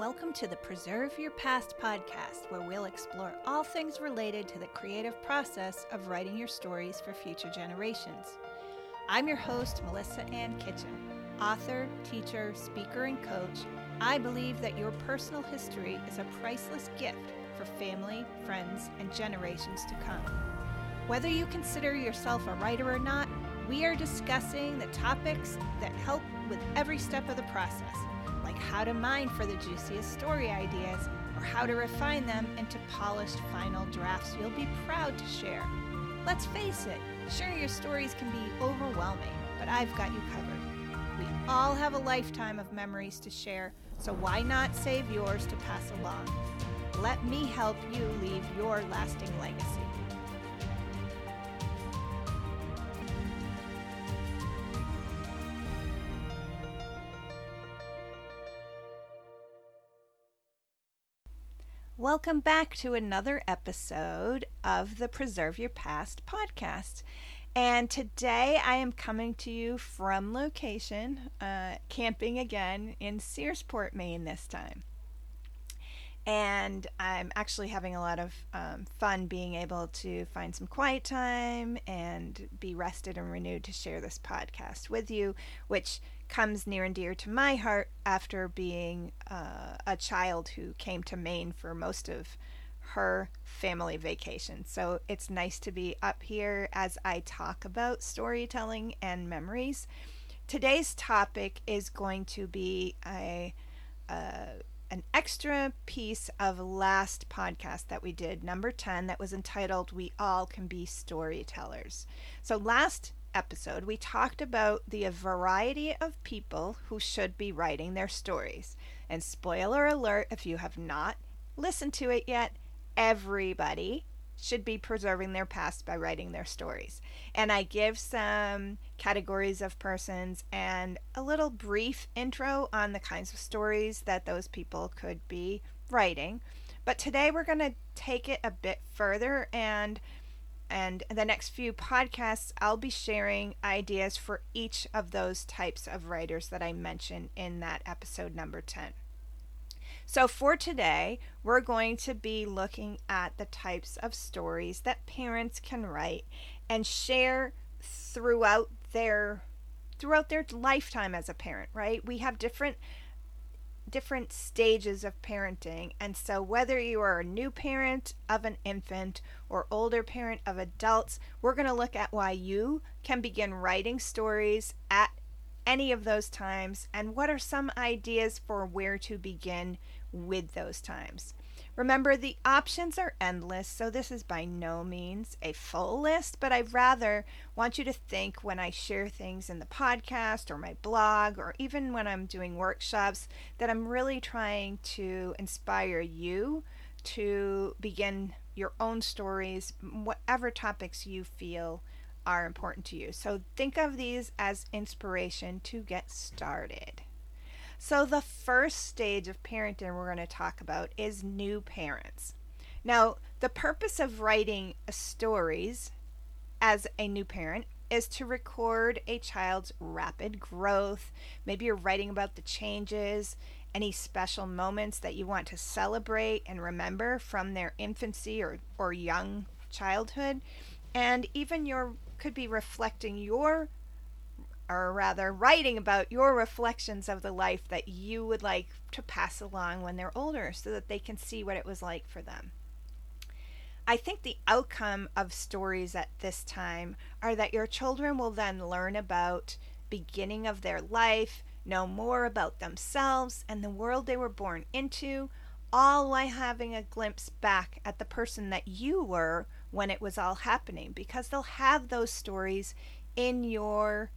Welcome to the Preserve Your Past podcast, where we'll explore all things related to the creative process of writing your stories for future generations. I'm your host, Melissa Ann Kitchen. Author, teacher, speaker, and coach, I believe that your personal history is a priceless gift for family, friends, and generations to come. Whether you consider yourself a writer or not, we are discussing the topics that help with every step of the process how to mine for the juiciest story ideas or how to refine them into polished final drafts you'll be proud to share. Let's face it, sure, your stories can be overwhelming, but I've got you covered. We all have a lifetime of memories to share, so why not save yours to pass along? Let me help you leave your lasting legacy. Welcome back to another episode of the Preserve Your Past podcast. And today I am coming to you from location, uh, camping again in Searsport, Maine this time. And I'm actually having a lot of um, fun being able to find some quiet time and be rested and renewed to share this podcast with you, which comes near and dear to my heart after being uh, a child who came to Maine for most of her family vacation. So it's nice to be up here as I talk about storytelling and memories. Today's topic is going to be a uh, an extra piece of last podcast that we did, number 10, that was entitled We All Can Be Storytellers. So last episode, we talked about the variety of people who should be writing their stories. And spoiler alert, if you have not listened to it yet, everybody should be preserving their past by writing their stories. And I give some categories of persons and a little brief intro on the kinds of stories that those people could be writing. But today we're going to take it a bit further and and the next few podcasts, I'll be sharing ideas for each of those types of writers that I mentioned in that episode number 10. So, for today, we're going to be looking at the types of stories that parents can write and share throughout their throughout their lifetime as a parent, right? We have different different stages of parenting. And so, whether you are a new parent of an infant or older parent of adults, we're going to look at why you can begin writing stories at any of those times and what are some ideas for where to begin with those times. Remember, the options are endless, so this is by no means a full list, but I rather want you to think when I share things in the podcast or my blog or even when I'm doing workshops that I'm really trying to inspire you to begin your own stories, whatever topics you feel are important to you. So think of these as inspiration to get started. So, the first stage of parenting we're going to talk about is new parents. Now, the purpose of writing stories as a new parent is to record a child's rapid growth. Maybe you're writing about the changes, any special moments that you want to celebrate and remember from their infancy or, or young childhood. And even your could be reflecting your or rather writing about your reflections of the life that you would like to pass along when they're older so that they can see what it was like for them. I think the outcome of stories at this time are that your children will then learn about beginning of their life, know more about themselves and the world they were born into, all while having a glimpse back at the person that you were when it was all happening because they'll have those stories in your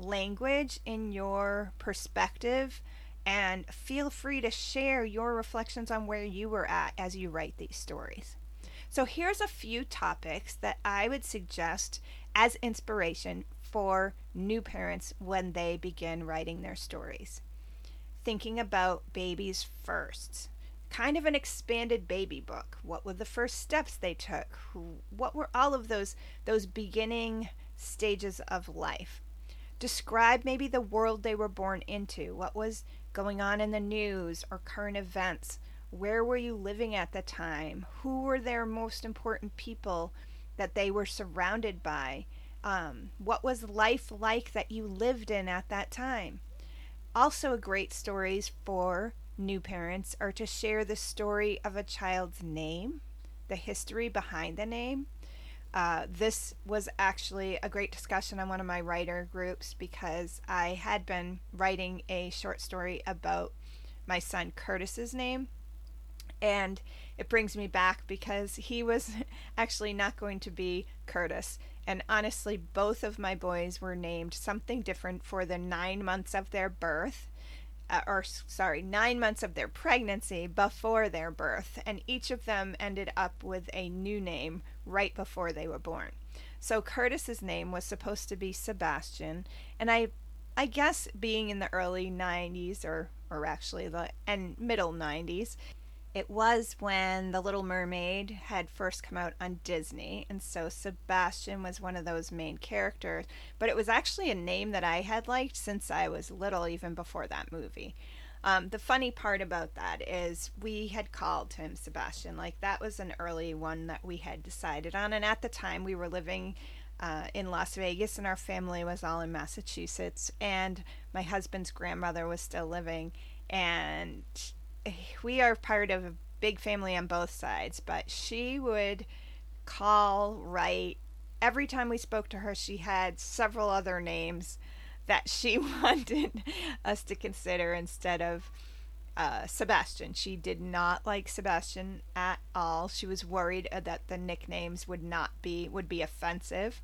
language, in your perspective, and feel free to share your reflections on where you were at as you write these stories. So, here's a few topics that I would suggest as inspiration for new parents when they begin writing their stories. Thinking about babies first, kind of an expanded baby book. What were the first steps they took? What were all of those those beginning stages of life? Describe maybe the world they were born into. What was going on in the news or current events. Where were you living at the time? Who were their most important people that they were surrounded by? Um, what was life like that you lived in at that time? Also, great stories for new parents are to share the story of a child's name, the history behind the name. Uh, this was actually a great discussion on one of my writer groups because I had been writing a short story about my son Curtis's name. And it brings me back because he was actually not going to be Curtis. And honestly, both of my boys were named something different for the nine months of their birth uh, or sorry, nine months of their pregnancy before their birth, and each of them ended up with a new name right before they were born. So Curtis's name was supposed to be Sebastian, and I, I guess being in the early '90s, or or actually the and middle '90s, it was when The Little Mermaid had first come out on Disney, and so Sebastian was one of those main characters. But it was actually a name that I had liked since I was little, even before that movie. Um, the funny part about that is we had called him Sebastian. Like, that was an early one that we had decided on. And at the time, we were living uh, in Las Vegas, and our family was all in Massachusetts. And my husband's grandmother was still living. And we are part of a big family on both sides, but she would call, write. Every time we spoke to her, she had several other names that she wanted us to consider instead of uh, Sebastian. She did not like Sebastian at all. She was worried that the nicknames would not be would be offensive.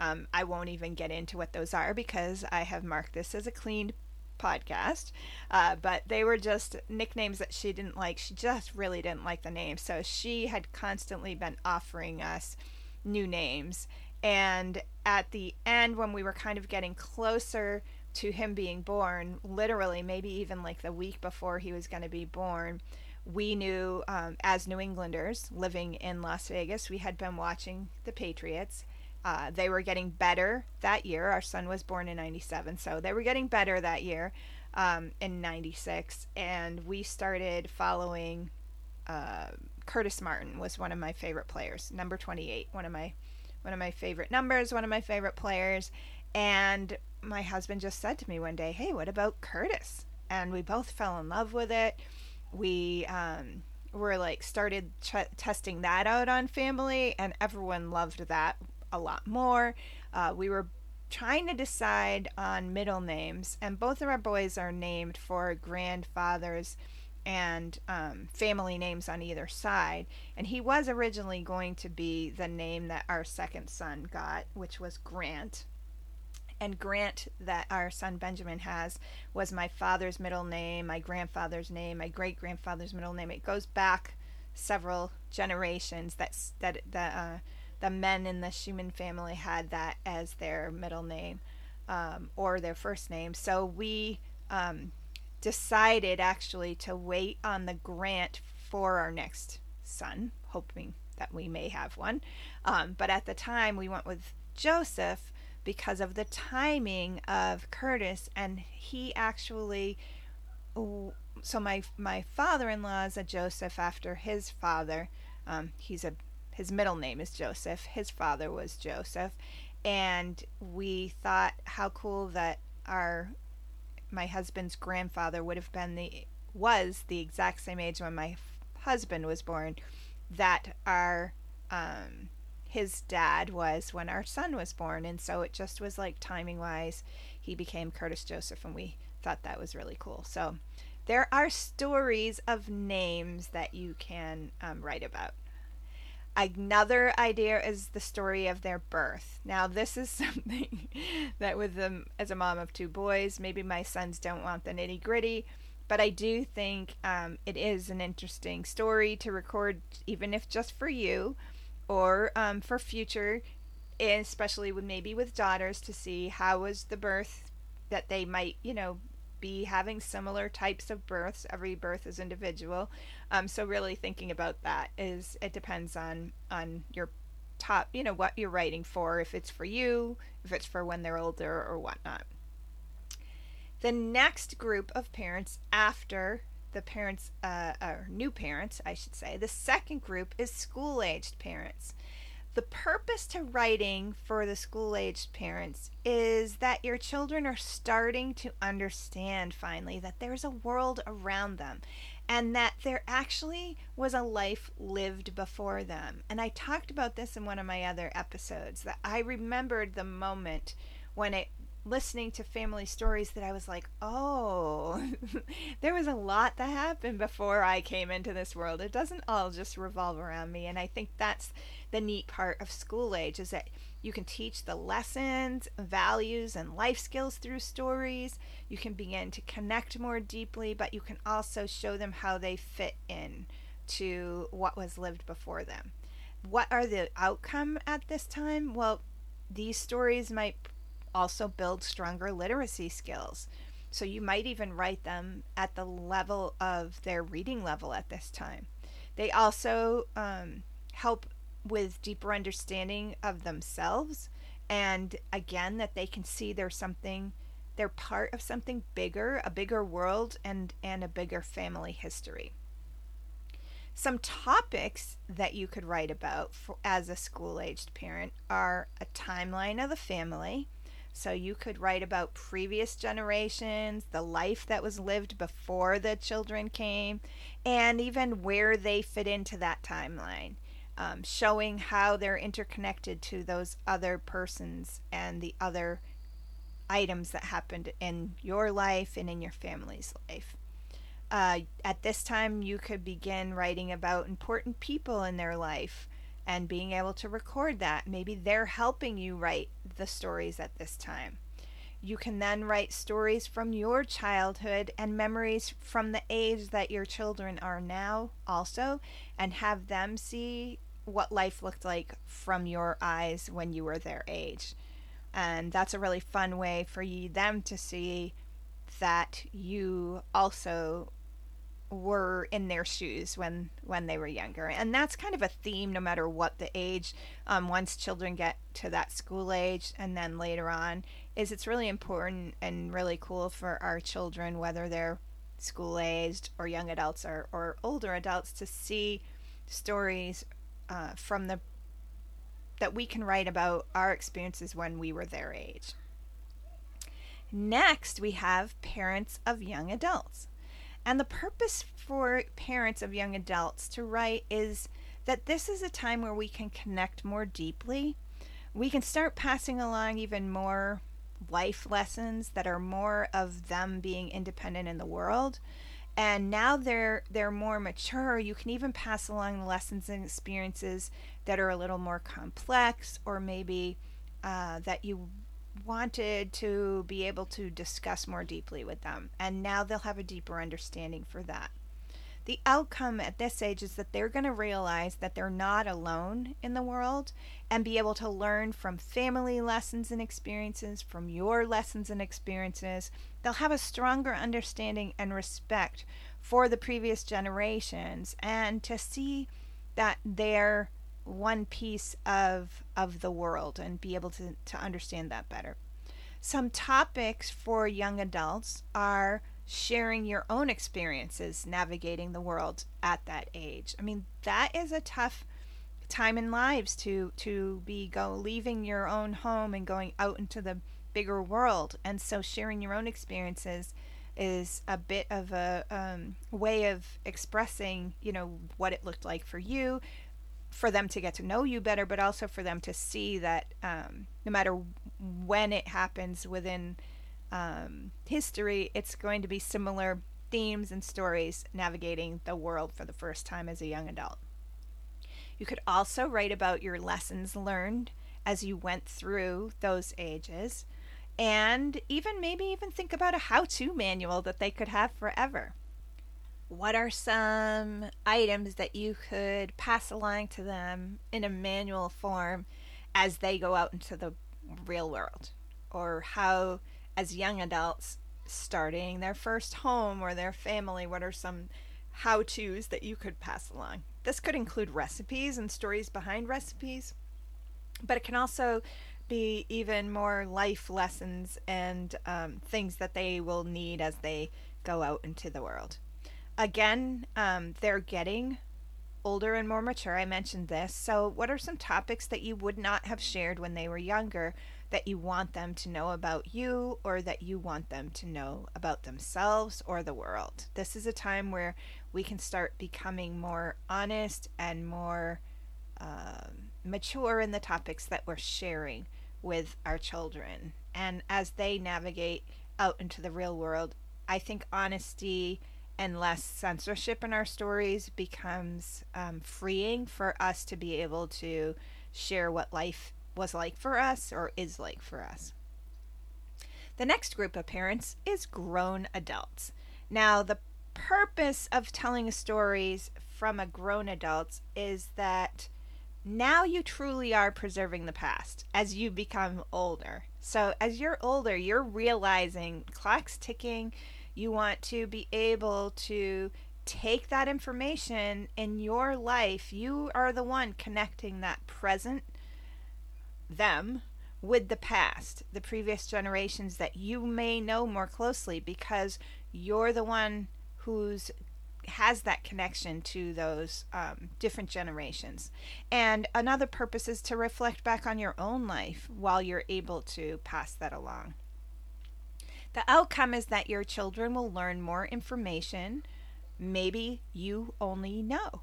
Um, I won't even get into what those are because I have marked this as a clean podcast. Uh, but they were just nicknames that she didn't like. She just really didn't like the name. So she had constantly been offering us new names. And at the end, when we were kind of getting closer to him being born, literally, maybe even like the week before he was going to be born, we knew um, as New Englanders living in Las Vegas, we had been watching the Patriots uh, they were getting better that year. Our son was born in 97, so they were getting better that year um, in 96. And we started following uh, Curtis Martin was one of my favorite players, number 28, one of my one of my favorite numbers, one of my favorite players. And my husband just said to me one day, "Hey, what about Curtis?" And we both fell in love with it. We um, were like started ch- testing that out on family, and everyone loved that a lot more. Uh, we were trying to decide on middle names, and both of our boys are named for grandfathers and um, family names on either side. And he was originally going to be the name that our second son got, which was Grant. And Grant, that our son Benjamin has, was my father's middle name, my grandfather's name, my great grandfather's middle name. It goes back several generations. That that uh, the men in the Schumann family had that as their middle name um, or their first name. So we um, decided actually to wait on the grant for our next son, hoping that we may have one. Um, but at the time, we went with Joseph because of the timing of Curtis, and he actually. So my my father-in-law is a Joseph after his father. Um, he's a his middle name is Joseph. His father was Joseph. And we thought how cool that our my husband's grandfather would have been the was the exact same age when my husband was born that our um his dad was when our son was born and so it just was like timing wise he became Curtis Joseph and we thought that was really cool. So there are stories of names that you can um, write about. Another idea is the story of their birth. Now, this is something that, with them as a mom of two boys, maybe my sons don't want the nitty gritty, but I do think um, it is an interesting story to record, even if just for you or um, for future, especially with maybe with daughters, to see how was the birth that they might, you know, be having similar types of births. Every birth is individual. Um, so really thinking about that is it depends on on your top, you know, what you're writing for. If it's for you, if it's for when they're older or whatnot. The next group of parents after the parents, uh, or new parents, I should say, the second group is school aged parents. The purpose to writing for the school aged parents is that your children are starting to understand finally that there's a world around them and that there actually was a life lived before them. And I talked about this in one of my other episodes that I remembered the moment when it listening to family stories that I was like, oh, there was a lot that happened before I came into this world. It doesn't all just revolve around me. And I think that's the neat part of school age is that you can teach the lessons, values, and life skills through stories. You can begin to connect more deeply, but you can also show them how they fit in to what was lived before them. What are the outcome at this time? Well, these stories might also build stronger literacy skills. So you might even write them at the level of their reading level at this time. They also um, help with deeper understanding of themselves and again that they can see there's something they're part of something bigger a bigger world and and a bigger family history some topics that you could write about for, as a school aged parent are a timeline of the family so you could write about previous generations, the life that was lived before the children came, and even where they fit into that timeline um, showing how they're interconnected to those other persons and the other items that happened in your life and in your family's life. Uh, at this time, you could begin writing about important people in their life and being able to record that. Maybe they're helping you write the stories at this time. You can then write stories from your childhood and memories from the age that your children are now, also, and have them see what life looked like from your eyes when you were their age. And that's a really fun way for you them to see that you also were in their shoes when when they were younger and that's kind of a theme no matter what the age um, once children get to that school age and then later on is it's really important and really cool for our children whether they're school aged or young adults or, or older adults to see stories uh, from the that we can write about our experiences when we were their age. Next, we have parents of young adults. And the purpose for parents of young adults to write is that this is a time where we can connect more deeply. We can start passing along even more life lessons that are more of them being independent in the world and now they're they're more mature you can even pass along the lessons and experiences that are a little more complex or maybe uh, that you wanted to be able to discuss more deeply with them and now they'll have a deeper understanding for that the outcome at this age is that they're going to realize that they're not alone in the world and be able to learn from family lessons and experiences, from your lessons and experiences. They'll have a stronger understanding and respect for the previous generations and to see that they're one piece of of the world and be able to, to understand that better. Some topics for young adults are sharing your own experiences navigating the world at that age. I mean, that is a tough time in lives to to be go leaving your own home and going out into the bigger world. And so sharing your own experiences is a bit of a um, way of expressing, you know, what it looked like for you, for them to get to know you better, but also for them to see that um, no matter when it happens within um, history, it's going to be similar themes and stories navigating the world for the first time as a young adult. You could also write about your lessons learned as you went through those ages, and even maybe even think about a how to manual that they could have forever. What are some items that you could pass along to them in a manual form as they go out into the real world? Or how as young adults starting their first home or their family, what are some how to's that you could pass along? This could include recipes and stories behind recipes, but it can also be even more life lessons and um, things that they will need as they go out into the world. Again, um, they're getting older and more mature. I mentioned this. So, what are some topics that you would not have shared when they were younger that you want them to know about you or that you want them to know about themselves or the world? This is a time where we can start becoming more honest and more uh, mature in the topics that we're sharing with our children. And as they navigate out into the real world, I think honesty and less censorship in our stories becomes um, freeing for us to be able to share what life was like for us or is like for us. The next group of parents is grown adults. Now, the purpose of telling stories from a grown adult is that now you truly are preserving the past as you become older. So, as you're older, you're realizing clock's ticking you want to be able to take that information in your life. You are the one connecting that present them with the past, the previous generations that you may know more closely because you're the one who's has that connection to those um, different generations. And another purpose is to reflect back on your own life while you're able to pass that along. The outcome is that your children will learn more information, maybe you only know.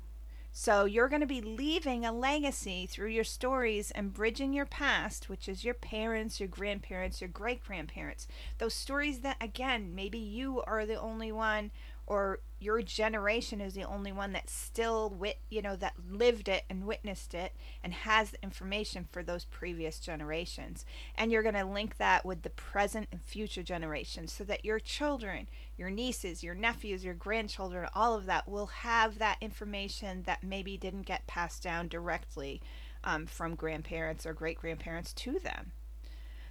So you're going to be leaving a legacy through your stories and bridging your past, which is your parents, your grandparents, your great grandparents. Those stories that, again, maybe you are the only one or your generation is the only one that still wit you know that lived it and witnessed it and has the information for those previous generations. And you're going to link that with the present and future generations so that your children your nieces your nephews your grandchildren all of that will have that information that maybe didn't get passed down directly um, from grandparents or great grandparents to them.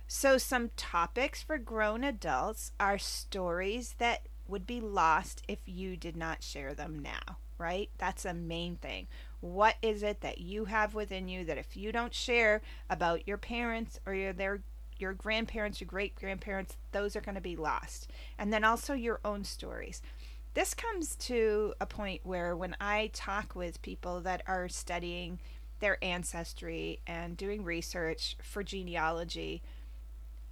So some topics for grown adults are stories that would be lost if you did not share them now, right? That's a main thing. What is it that you have within you that if you don't share about your parents or your their your grandparents, your great grandparents, those are going to be lost. And then also your own stories. This comes to a point where when I talk with people that are studying their ancestry and doing research for genealogy,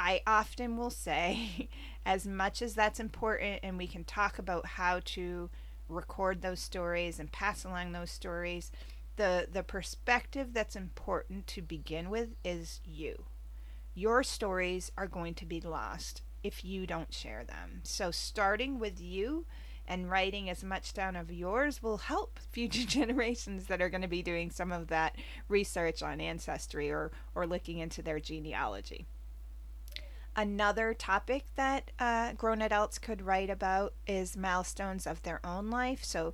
I often will say, as much as that's important, and we can talk about how to record those stories and pass along those stories, the, the perspective that's important to begin with is you. Your stories are going to be lost if you don't share them. So, starting with you and writing as much down of yours will help future generations that are going to be doing some of that research on ancestry or, or looking into their genealogy. Another topic that uh, grown adults could write about is milestones of their own life. So,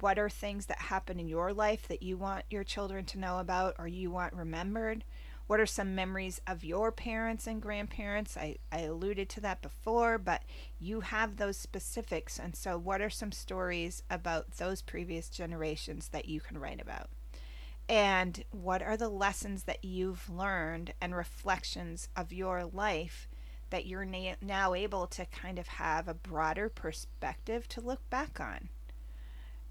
what are things that happen in your life that you want your children to know about or you want remembered? What are some memories of your parents and grandparents? I, I alluded to that before, but you have those specifics. And so, what are some stories about those previous generations that you can write about? And what are the lessons that you've learned and reflections of your life that you're na- now able to kind of have a broader perspective to look back on.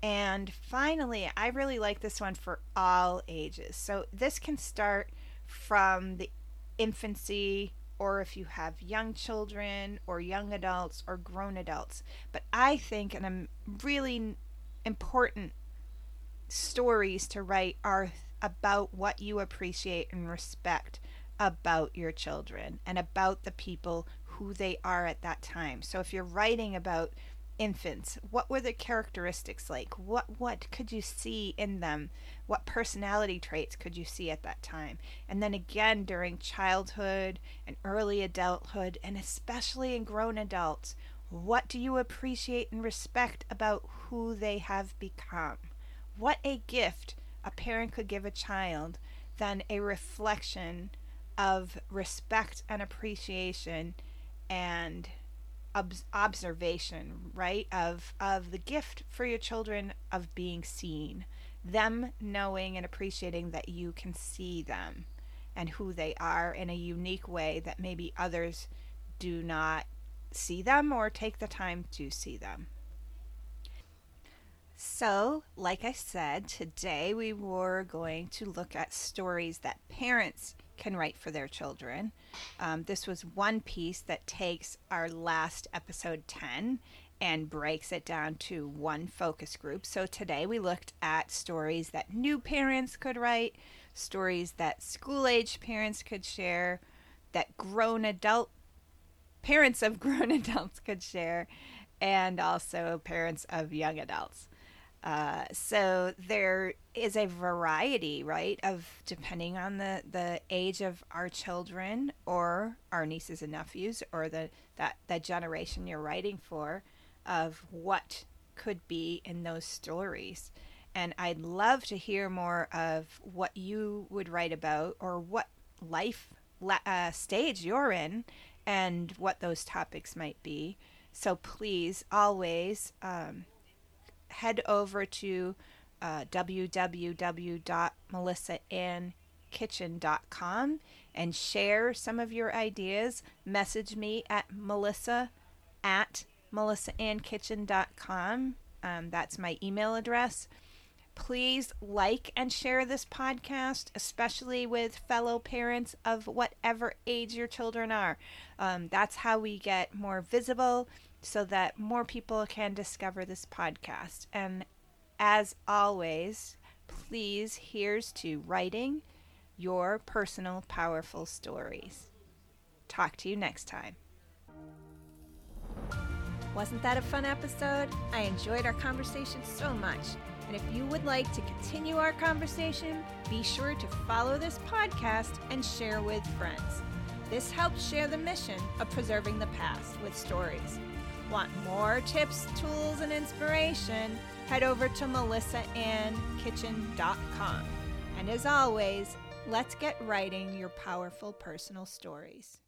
And finally, I really like this one for all ages. So this can start from the infancy or if you have young children or young adults or grown adults. But I think and really important stories to write are about what you appreciate and respect about your children and about the people who they are at that time. So if you're writing about infants, what were the characteristics like? What what could you see in them? What personality traits could you see at that time? And then again during childhood and early adulthood and especially in grown adults, what do you appreciate and respect about who they have become? What a gift a parent could give a child than a reflection of respect and appreciation and ob- observation, right? Of of the gift for your children of being seen, them knowing and appreciating that you can see them, and who they are in a unique way that maybe others do not see them or take the time to see them. So, like I said, today we were going to look at stories that parents can write for their children. Um, this was one piece that takes our last episode 10 and breaks it down to one focus group. So today we looked at stories that new parents could write, stories that school age parents could share, that grown adult parents of grown adults could share, and also parents of young adults. Uh, so there is a variety, right, of depending on the, the age of our children or our nieces and nephews or the that that generation you're writing for, of what could be in those stories. And I'd love to hear more of what you would write about or what life uh, stage you're in and what those topics might be. So please always um, head over to uh, www.melissaannkitchen.com and share some of your ideas. Message me at melissa at melissaannkitchen.com. Um, that's my email address. Please like and share this podcast, especially with fellow parents of whatever age your children are. Um, that's how we get more visible so that more people can discover this podcast. And as always, please, here's to writing your personal, powerful stories. Talk to you next time. Wasn't that a fun episode? I enjoyed our conversation so much. And if you would like to continue our conversation, be sure to follow this podcast and share with friends. This helps share the mission of preserving the past with stories. Want more tips, tools, and inspiration? Head over to melissaannkitchen.com. And as always, let's get writing your powerful personal stories.